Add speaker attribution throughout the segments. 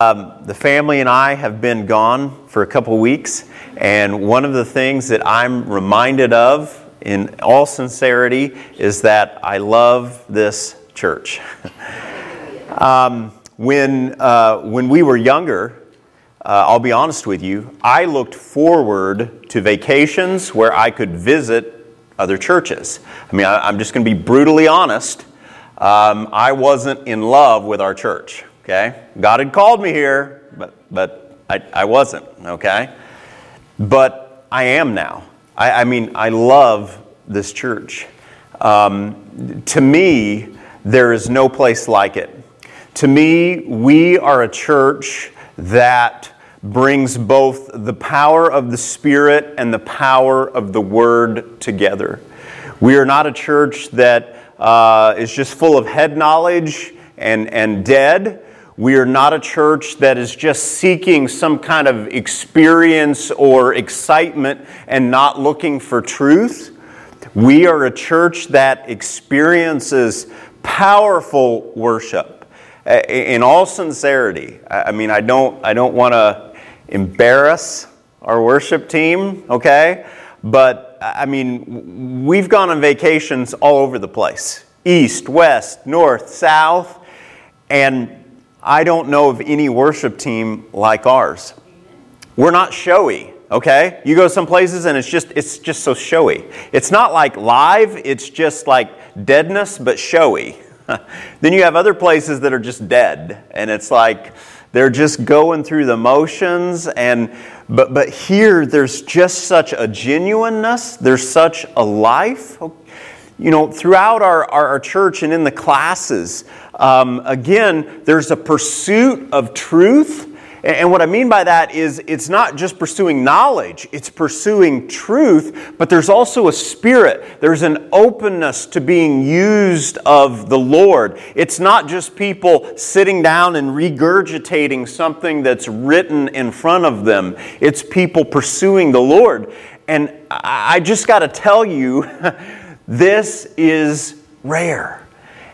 Speaker 1: Um, the family and I have been gone for a couple weeks, and one of the things that I'm reminded of in all sincerity is that I love this church. um, when, uh, when we were younger, uh, I'll be honest with you, I looked forward to vacations where I could visit other churches. I mean, I, am just going to be brutally honest. Um, I wasn't in love with our church. Okay? God had called me here, but, but I, I wasn't, okay? But I am now. I, I mean, I love this church. Um, to me, there is no place like it. To me, we are a church that brings both the power of the Spirit and the power of the Word together. We are not a church that uh, is just full of head knowledge and, and dead. We are not a church that is just seeking some kind of experience or excitement and not looking for truth. We are a church that experiences powerful worship uh, in all sincerity. I mean, I don't, I don't want to embarrass our worship team, okay? But I mean, we've gone on vacations all over the place east, west, north, south, and I don't know of any worship team like ours. We're not showy, okay? You go some places and it's just it's just so showy. It's not like live, it's just like deadness but showy. then you have other places that are just dead and it's like they're just going through the motions and but but here there's just such a genuineness, there's such a life you know, throughout our, our, our, church and in the classes, um, again, there's a pursuit of truth. And what I mean by that is it's not just pursuing knowledge, it's pursuing truth, but there's also a spirit. There's an openness to being used of the Lord. It's not just people sitting down and regurgitating something that's written in front of them, it's people pursuing the Lord. And I just got to tell you, This is rare.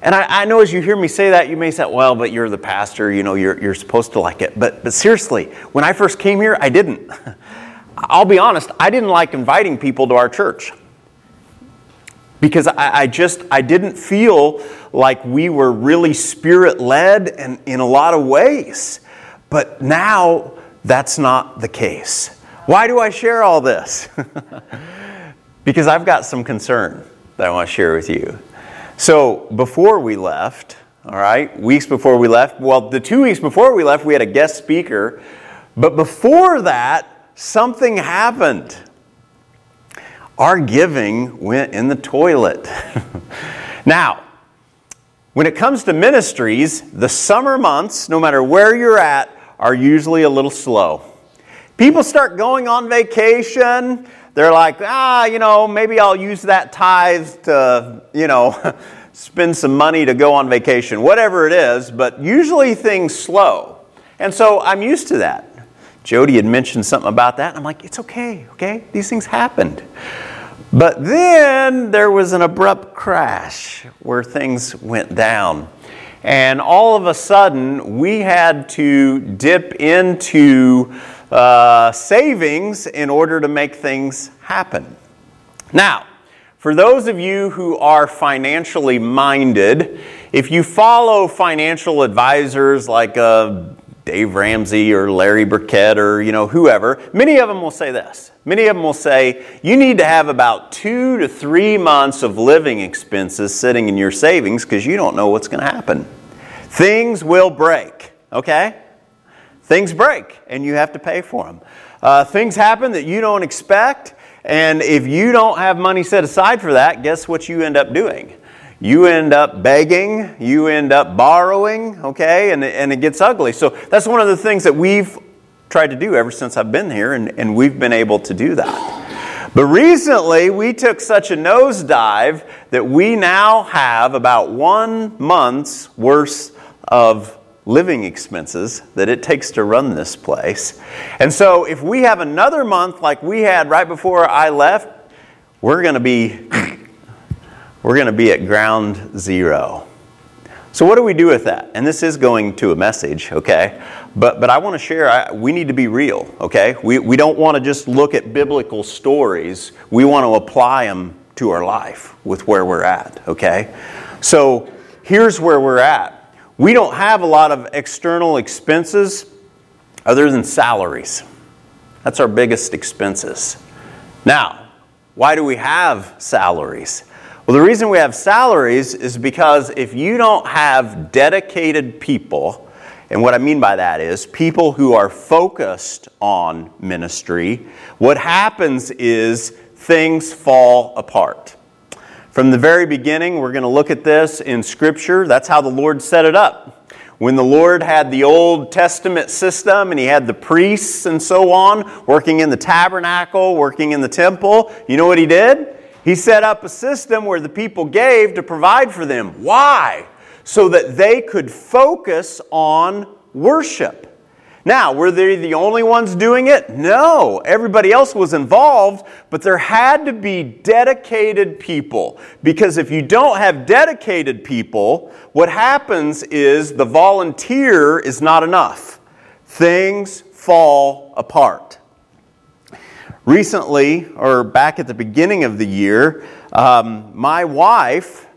Speaker 1: And I, I, know as you hear me say that, you may say, well, but you're the pastor, you know, you're, you're supposed to like it. But, but seriously, when I first came here, I didn't. I'll be honest, I didn't like inviting people to our church. Because I, I just, I didn't feel like we were really spirit led and in a lot of ways. But now, that's not the case. Why do I share all this? because I've got some concern that I want to share with you. So, before we left, all right, weeks before we left, well, the two weeks before we left, we had a guest speaker, but before that, something happened. Our giving went in the toilet. now, when it comes to ministries, the summer months, no matter where you're at, are usually a little slow. People start going on vacation, they're like, ah, you know, maybe I'll use that tithe to, you know, spend some money to go on vacation, whatever it is, but usually things slow. And so I'm used to that. Jody had mentioned something about that. and I'm like, it's okay, okay? These things happened. But then there was an abrupt crash where things went down. And all of a sudden, we had to dip into uh, savings in order to make things happen. Now, for those of you who are financially minded, if you follow financial advisors like uh, Dave Ramsey or Larry Burkett or you know whoever, many of them will say this. Many of them will say you need to have about two to three months of living expenses sitting in your savings because you don't know what's going to happen. Things will break. Okay. Things break and you have to pay for them. Uh, things happen that you don't expect, and if you don't have money set aside for that, guess what you end up doing? You end up begging, you end up borrowing, okay, and, and it gets ugly. So that's one of the things that we've tried to do ever since I've been here, and, and we've been able to do that. But recently, we took such a nosedive that we now have about one month's worth of living expenses that it takes to run this place. And so if we have another month like we had right before I left, we're going to be we're going to be at ground zero. So, what do we do with that? And this is going to a message, okay? But, but I want to share, I, we need to be real, okay? We, we don't want to just look at biblical stories, we want to apply them to our life with where we're at, okay? So, here's where we're at. We don't have a lot of external expenses other than salaries. That's our biggest expenses. Now, why do we have salaries? Well, the reason we have salaries is because if you don't have dedicated people, and what I mean by that is people who are focused on ministry, what happens is things fall apart. From the very beginning, we're going to look at this in Scripture. That's how the Lord set it up. When the Lord had the Old Testament system and He had the priests and so on working in the tabernacle, working in the temple, you know what He did? He set up a system where the people gave to provide for them. Why? So that they could focus on worship. Now, were they the only ones doing it? No. Everybody else was involved, but there had to be dedicated people. Because if you don't have dedicated people, what happens is the volunteer is not enough. Things fall apart. Recently, or back at the beginning of the year, um, my wife,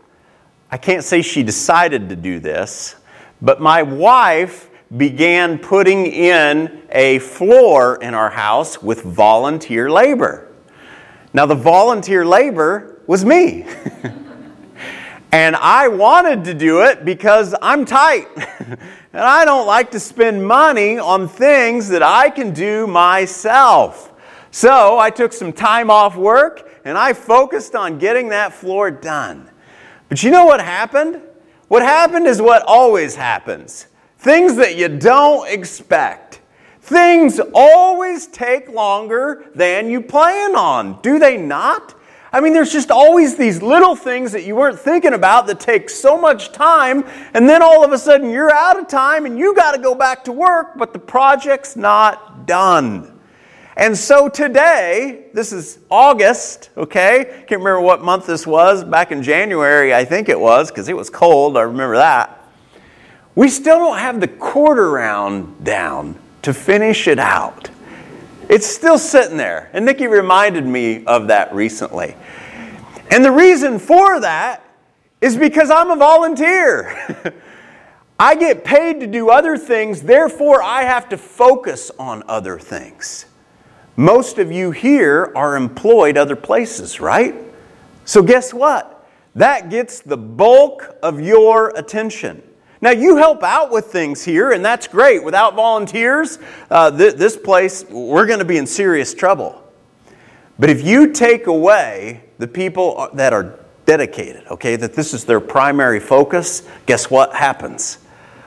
Speaker 1: I can't say she decided to do this, but my wife began putting in a floor in our house with volunteer labor. Now, the volunteer labor was me. and I wanted to do it because I'm tight. and I don't like to spend money on things that I can do myself. So I took some time off work and I focused on getting that floor done. But you know what happened? What happened is what always happens things that you don't expect. Things always take longer than you plan on, do they not? I mean, there's just always these little things that you weren't thinking about that take so much time, and then all of a sudden you're out of time and you got to go back to work, but the project's not done. And so today, this is August, okay? Can't remember what month this was. Back in January, I think it was, because it was cold. I remember that. We still don't have the quarter round down to finish it out. It's still sitting there. And Nikki reminded me of that recently. And the reason for that is because I'm a volunteer. I get paid to do other things, therefore, I have to focus on other things. Most of you here are employed other places, right? So, guess what? That gets the bulk of your attention. Now, you help out with things here, and that's great. Without volunteers, uh, th- this place, we're going to be in serious trouble. But if you take away the people that are dedicated, okay, that this is their primary focus, guess what happens?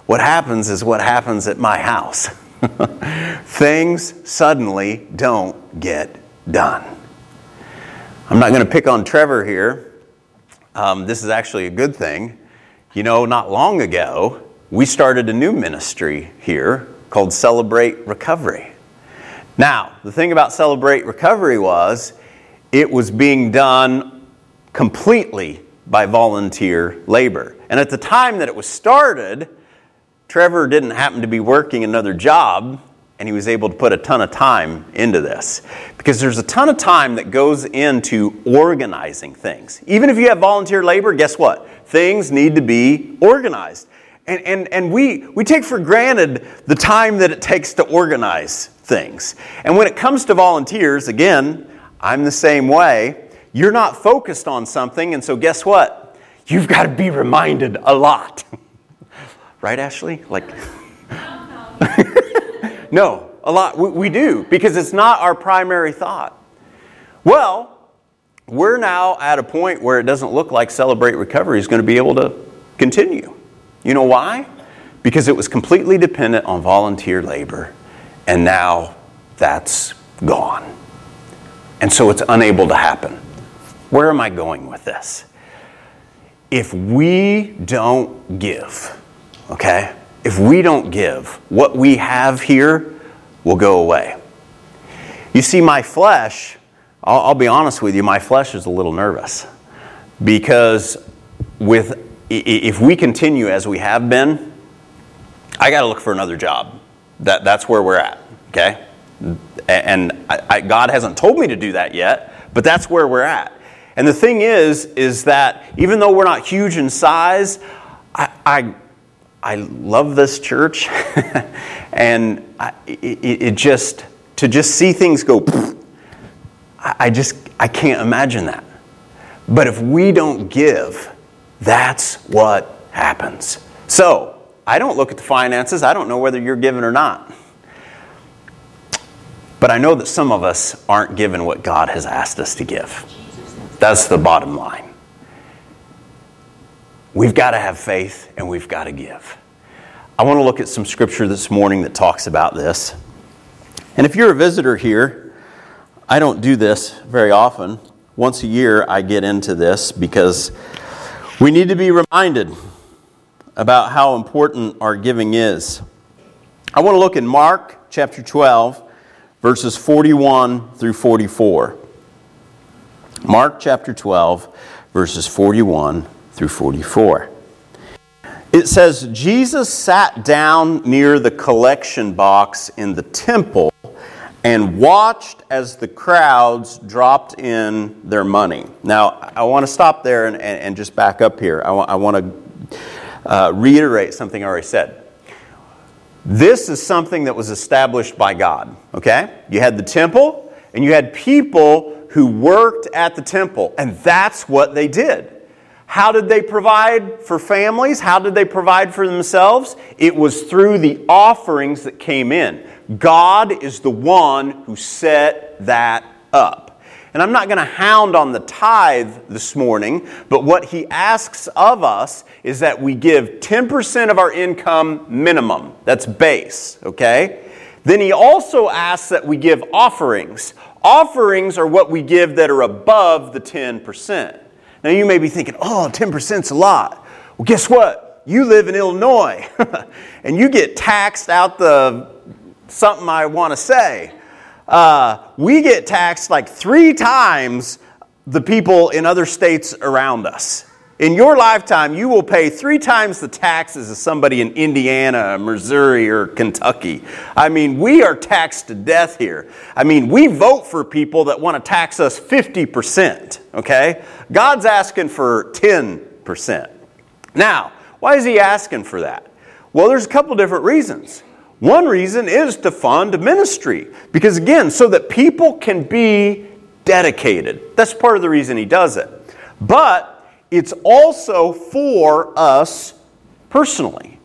Speaker 1: What happens is what happens at my house. things suddenly don't get done. I'm not going to pick on Trevor here. Um, this is actually a good thing. You know, not long ago, we started a new ministry here called Celebrate Recovery. Now, the thing about Celebrate Recovery was it was being done completely by volunteer labor. And at the time that it was started, Trevor didn't happen to be working another job, and he was able to put a ton of time into this. Because there's a ton of time that goes into organizing things. Even if you have volunteer labor, guess what? Things need to be organized. And, and, and we, we take for granted the time that it takes to organize things. And when it comes to volunteers, again, I'm the same way. You're not focused on something, and so guess what? You've got to be reminded a lot. Right, Ashley? Like, no, a lot. We, we do, because it's not our primary thought. Well, we're now at a point where it doesn't look like Celebrate Recovery is going to be able to continue. You know why? Because it was completely dependent on volunteer labor, and now that's gone. And so it's unable to happen. Where am I going with this? If we don't give, okay? If we don't give, what we have here will go away. You see, my flesh, I'll, I'll be honest with you, my flesh is a little nervous because with if we continue as we have been, I got to look for another job. That, that's where we're at, okay? And I, I, God hasn't told me to do that yet, but that's where we're at. And the thing is, is that even though we're not huge in size, I, I, I love this church, and I, it, it, just to just see things go. I just I can't imagine that. But if we don't give, that's what happens. So I don't look at the finances. I don't know whether you're giving or not. But I know that some of us aren't given what God has asked us to give. That's the bottom line. We've got to have faith and we've got to give. I want to look at some scripture this morning that talks about this. And if you're a visitor here, I don't do this very often. Once a year, I get into this because we need to be reminded about how important our giving is. I want to look in Mark chapter 12 verses 41 through 44. Mark chapter 12, verses 41 through 44. It says, Jesus sat down near the collection box in the temple and watched as the crowds dropped in their money. Now, I want to stop there and, and, and just back up here. I want, want to uh, reiterate something I already said. This is something that was established by God, okay? You had the temple, and you had people who worked at the temple, and that's what they did. How did they provide for families? How did they provide for themselves? It was through the offerings that came in. God is the one who set that up. And I'm not going to hound on the tithe this morning, but what he asks of us is that we give 10% of our income minimum. That's base, okay? Then he also asks that we give offerings. Offerings are what we give that are above the 10%. Now you may be thinking, oh, 10% is a lot. Well, guess what? You live in Illinois and you get taxed out the something I want to say uh, we get taxed like three times the people in other states around us. In your lifetime, you will pay three times the taxes as somebody in Indiana, Missouri, or Kentucky. I mean, we are taxed to death here. I mean, we vote for people that want to tax us 50%, okay? God's asking for 10%. Now, why is He asking for that? Well, there's a couple different reasons. One reason is to fund ministry. Because again, so that people can be dedicated. That's part of the reason he does it. But it's also for us personally.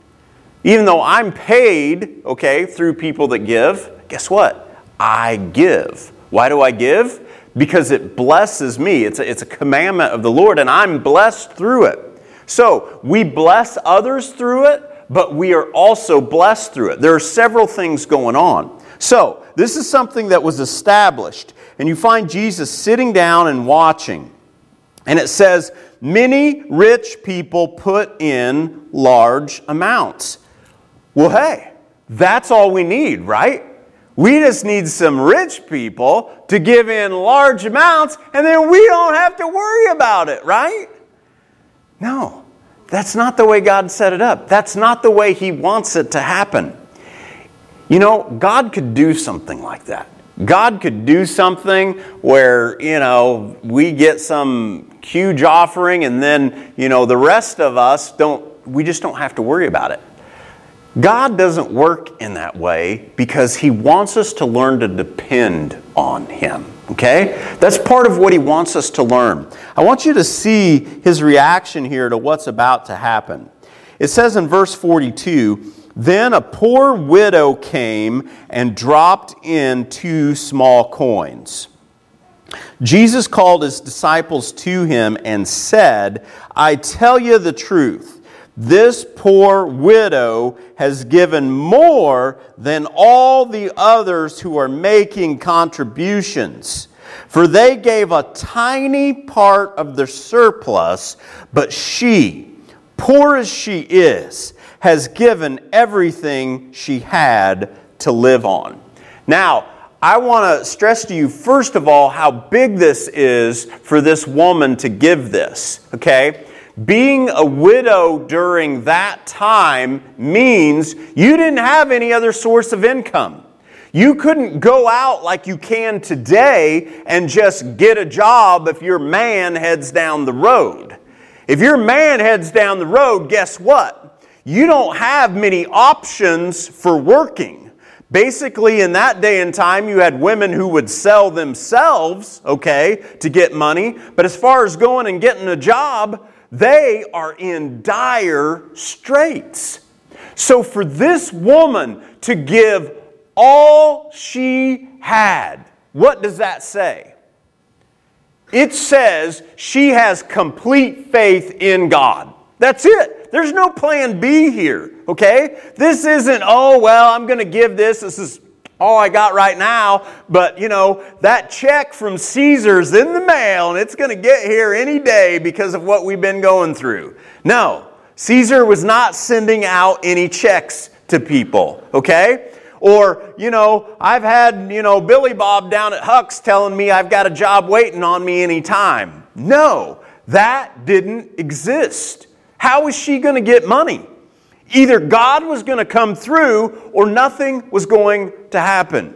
Speaker 1: Even though I'm paid, okay, through people that give, guess what? I give. Why do I give? Because it blesses me. It's a, it's a commandment of the Lord, and I'm blessed through it. So we bless others through it, but we are also blessed through it. There are several things going on. So, this is something that was established, and you find Jesus sitting down and watching. And it says, Many rich people put in large amounts. Well, hey, that's all we need, right? We just need some rich people to give in large amounts, and then we don't have to worry about it, right? No. That's not the way God set it up. That's not the way He wants it to happen. You know, God could do something like that. God could do something where, you know, we get some huge offering and then, you know, the rest of us don't, we just don't have to worry about it. God doesn't work in that way because He wants us to learn to depend on Him. Okay? That's part of what he wants us to learn. I want you to see his reaction here to what's about to happen. It says in verse 42 Then a poor widow came and dropped in two small coins. Jesus called his disciples to him and said, I tell you the truth. This poor widow has given more than all the others who are making contributions. For they gave a tiny part of their surplus, but she, poor as she is, has given everything she had to live on. Now, I want to stress to you, first of all, how big this is for this woman to give this, okay? being a widow during that time means you didn't have any other source of income. You couldn't go out like you can today and just get a job if your man heads down the road. If your man heads down the road, guess what? You don't have many options for working. Basically, in that day and time, you had women who would sell themselves, okay, to get money. But as far as going and getting a job, they are in dire straits. So for this woman to give all she had. What does that say? It says she has complete faith in God. That's it. There's no plan B here, okay? This isn't, oh, well, I'm going to give this. This is all I got right now. But, you know, that check from Caesar's in the mail and it's going to get here any day because of what we've been going through. No, Caesar was not sending out any checks to people, okay? Or, you know, I've had, you know, Billy Bob down at Huck's telling me I've got a job waiting on me anytime. No, that didn't exist. How was she going to get money? Either God was going to come through or nothing was going to happen.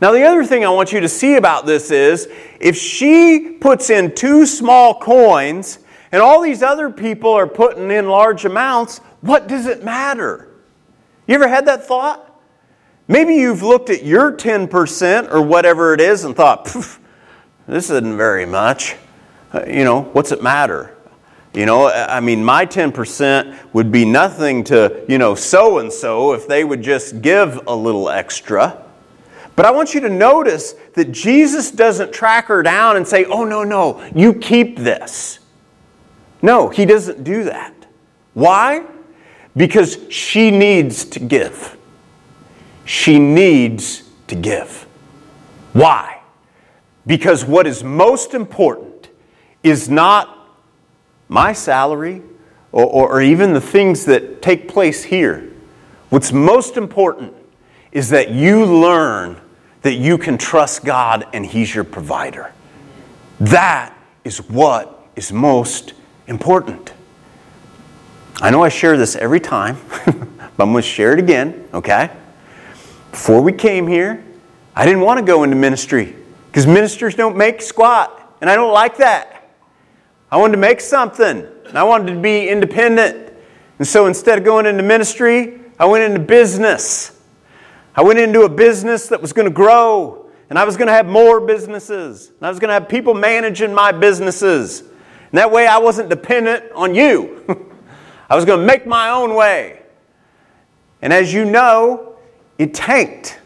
Speaker 1: Now, the other thing I want you to see about this is if she puts in two small coins and all these other people are putting in large amounts, what does it matter? You ever had that thought? Maybe you've looked at your 10% or whatever it is and thought, this isn't very much. Uh, you know, what's it matter? You know, I mean, my 10% would be nothing to, you know, so and so if they would just give a little extra. But I want you to notice that Jesus doesn't track her down and say, oh, no, no, you keep this. No, he doesn't do that. Why? because she needs to give. She needs to give. Why? Because what is most important is not my salary or, or, or, even the things that take place here. What's most important is that you learn that you can trust God and He's your provider. That is what is most important. I know I share this every time, but I'm going to share it again, okay? Before we came here, I didn't want to go into ministry because ministers don't make squat, and I don't like that. I wanted to make something, and I wanted to be independent. And so instead of going into ministry, I went into business. I went into a business that was going to grow, and I was going to have more businesses, and I was going to have people managing my businesses. And that way I wasn't dependent on you. I was going to make my own way. And as you know, it tanked.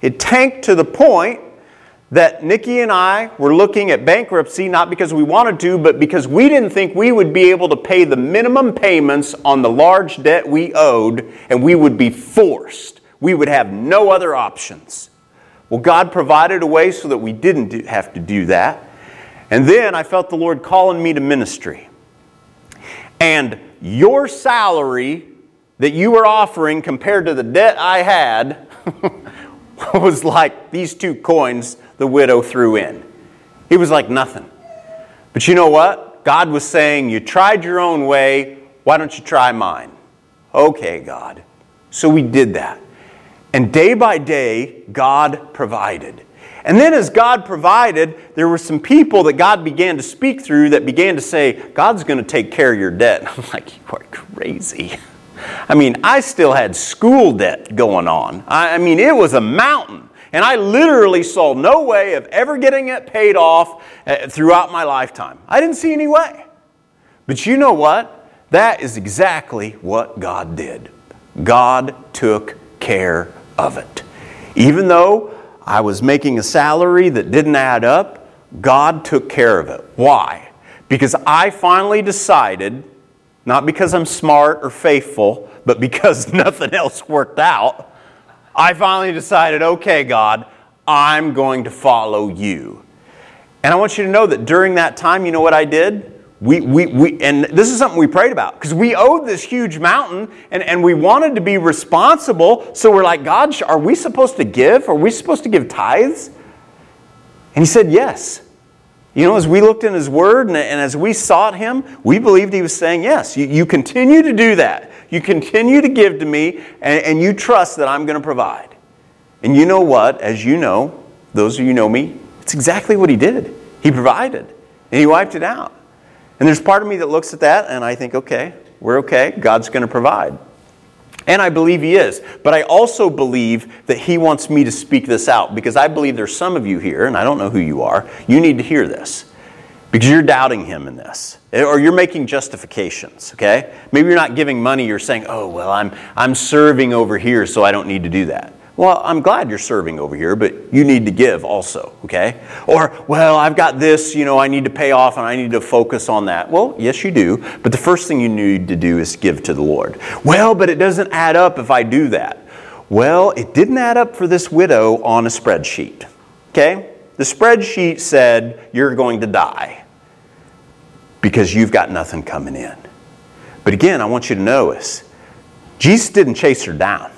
Speaker 1: It tanked to the point that Nikki and I were looking at bankruptcy not because we wanted to, but because we didn't think we would be able to pay the minimum payments on the large debt we owed, and we would be forced. We would have no other options. Well, God provided a way so that we didn't do, have to do that. And then I felt the Lord calling me to ministry. And your salary that you were offering compared to the debt I had was like these two coins the widow threw in. It was like nothing. But you know what? God was saying, You tried your own way, why don't you try mine? Okay, God. So we did that. And day by day, God provided. And then, as God provided, there were some people that God began to speak through that began to say, God's going to take care of your debt. I'm like, you are crazy. I mean, I still had school debt going on. I mean, it was a mountain. And I literally saw no way of ever getting it paid off uh, throughout my lifetime. I didn't see any way. But you know what? That is exactly what God did. God took care of it. Even though I was making a salary that didn't add up. God took care of it. Why? Because I finally decided, not because I'm smart or faithful, but because nothing else worked out, I finally decided, okay, God, I'm going to follow you. And I want you to know that during that time, you know what I did? we, we, we, and this is something we prayed about because we owed this huge mountain and, and we wanted to be responsible. So we're like, God, are we supposed to give? Are we supposed to give tithes? And he said, Yes. You know, as we looked in His Word and, and as we sought Him, we believed He was saying, Yes, you, you continue to do that. You continue to give to me, and, and you trust that I'm going to provide. And you know what? As you know, those of you know me, it's exactly what He did. He provided, and He wiped it out. And there's part of me that looks at that and I think, okay, we're okay. God's going to provide. And I believe He is. But I also believe that He wants me to speak this out because I believe there's some of you here, and I don't know who you are, you need to hear this because you're doubting Him in this. Or you're making justifications, okay? Maybe you're not giving money, you're saying, oh, well, I'm, I'm serving over here, so I don't need to do that. Well, I'm glad you're serving over here, but you need to give also, okay? Or, well, I've got this, you know, I need to pay off and I need to focus on that. Well, yes, you do, but the first thing you need to do is give to the Lord. Well, but it doesn't add up if I do that. Well, it didn't add up for this widow on a spreadsheet, okay? The spreadsheet said you're going to die because you've got nothing coming in. But again, I want you to this Jesus didn't chase her down.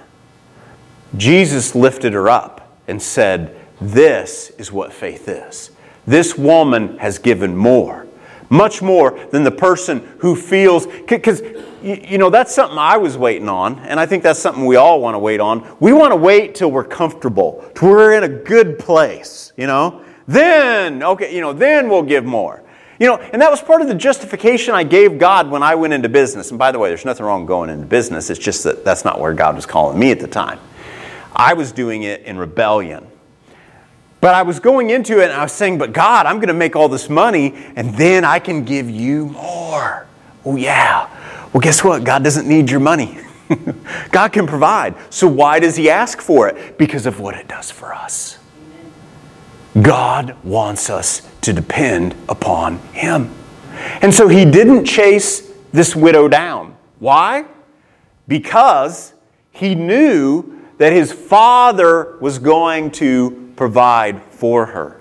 Speaker 1: Jesus lifted her up and said, This is what faith is. This woman has given more, much more than the person who feels, because, you know, that's something I was waiting on, and I think that's something we all want to wait on. We want to wait till we're comfortable, till we're in a good place, you know? Then, okay, you know, then we'll give more. You know, and that was part of the justification I gave God when I went into business. And by the way, there's nothing wrong going into business. It's just that that's not where God was calling me at the time. I was doing it in rebellion. But I was going into it and I was saying, But God, I'm going to make all this money and then I can give you more. Oh, yeah. Well, guess what? God doesn't need your money. God can provide. So why does He ask for it? Because of what it does for us. God wants us to depend upon Him. And so He didn't chase this widow down. Why? Because He knew that his father was going to provide for her.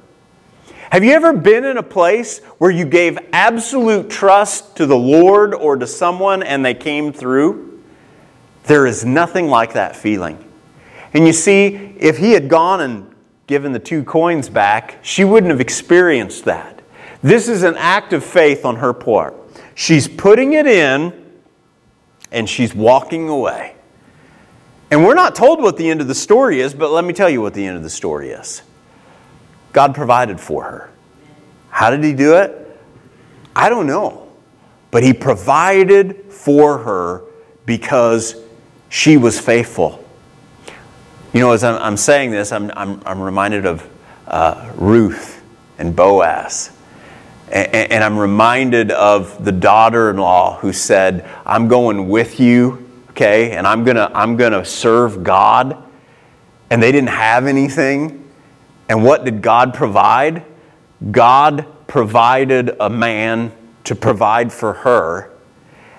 Speaker 1: Have you ever been in a place where you gave absolute trust to the Lord or to someone and they came through? There is nothing like that feeling. And you see, if he had gone and given the two coins back, she wouldn't have experienced that. This is an act of faith on her part. She's putting it in and she's walking away. And we're not told what the end of the story is, but let me tell you what the end of the story is. God provided for her. How did He do it? I don't know. But He provided for her because she was faithful. You know, as I'm, I'm saying this, I'm, I'm, I'm reminded of uh, Ruth and Boaz. And, and I'm reminded of the daughter in law who said, I'm going with you okay, and I'm gonna, I'm gonna serve God, and they didn't have anything. And what did God provide? God provided a man to provide for her.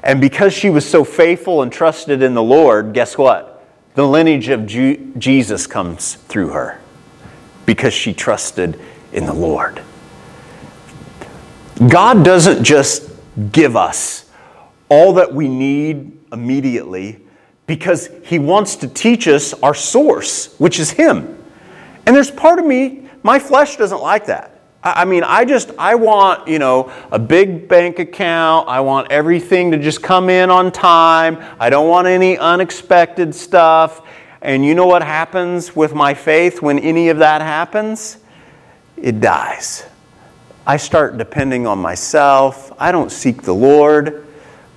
Speaker 1: And because she was so faithful and trusted in the Lord, guess what? The lineage of Jesus comes through her because she trusted in the Lord. God doesn't just give us all that we need immediately because he wants to teach us our source, which is him. And there's part of me, my flesh doesn't like that. I mean, I just, I want, you know, a big bank account. I want everything to just come in on time. I don't want any unexpected stuff. And you know what happens with my faith when any of that happens? It dies. I start depending on myself. I don't seek the Lord.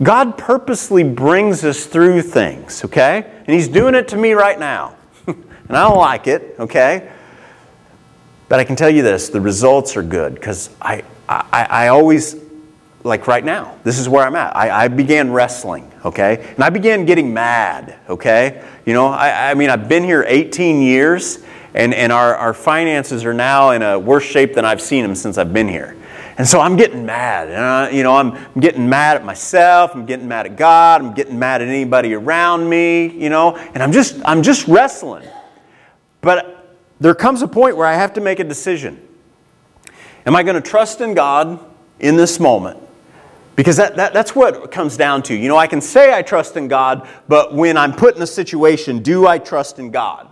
Speaker 1: God purposely brings us through things, okay? And He's doing it to me right now. and I don't like it, okay? But I can tell you this the results are good because I, I, I always, like right now, this is where I'm at. I, I began wrestling, okay? And I began getting mad, okay? You know, I, I mean, I've been here 18 years, and, and our, our finances are now in a worse shape than I've seen them since I've been here. And so I'm getting mad. And I, you know, I'm, I'm getting mad at myself. I'm getting mad at God. I'm getting mad at anybody around me, you know, and I'm just, I'm just wrestling. But there comes a point where I have to make a decision. Am I going to trust in God in this moment? Because that, that, that's what it comes down to. You know, I can say I trust in God, but when I'm put in a situation, do I trust in God?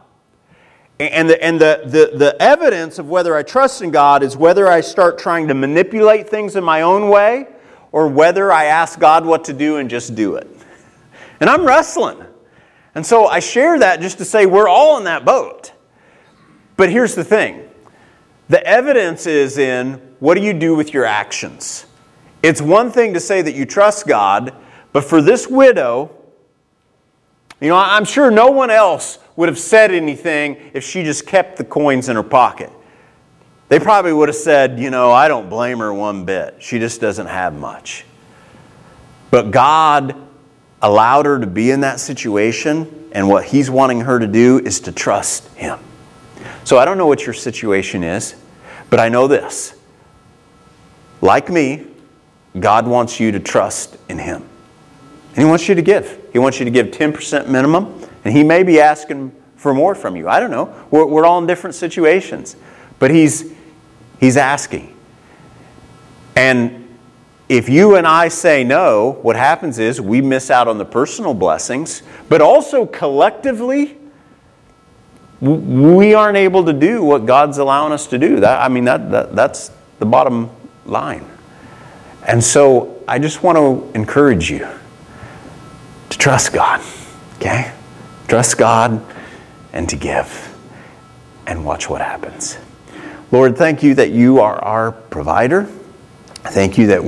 Speaker 1: And, the, and the, the, the evidence of whether I trust in God is whether I start trying to manipulate things in my own way or whether I ask God what to do and just do it. And I'm wrestling. And so I share that just to say we're all in that boat. But here's the thing the evidence is in what do you do with your actions? It's one thing to say that you trust God, but for this widow, you know, I'm sure no one else would have said anything if she just kept the coins in her pocket. They probably would have said, you know, I don't blame her one bit. She just doesn't have much. But God allowed her to be in that situation, and what He's wanting her to do is to trust Him. So I don't know what your situation is, but I know this. Like me, God wants you to trust in Him. And He wants you to give. He wants you to give 10% minimum, and He may be asking for more from you. I don't know. We're, we're all in different situations. But He's, he's asking. And if you and I say no, what happens is we miss out on the personal blessings, but also collectively, we aren't able to do what God's allowing us to do. That, I mean, that, that, that's the bottom line. And so I just want to encourage you to trust God, okay? Trust God and to give and watch what happens. Lord, thank you that you are our provider. Thank you that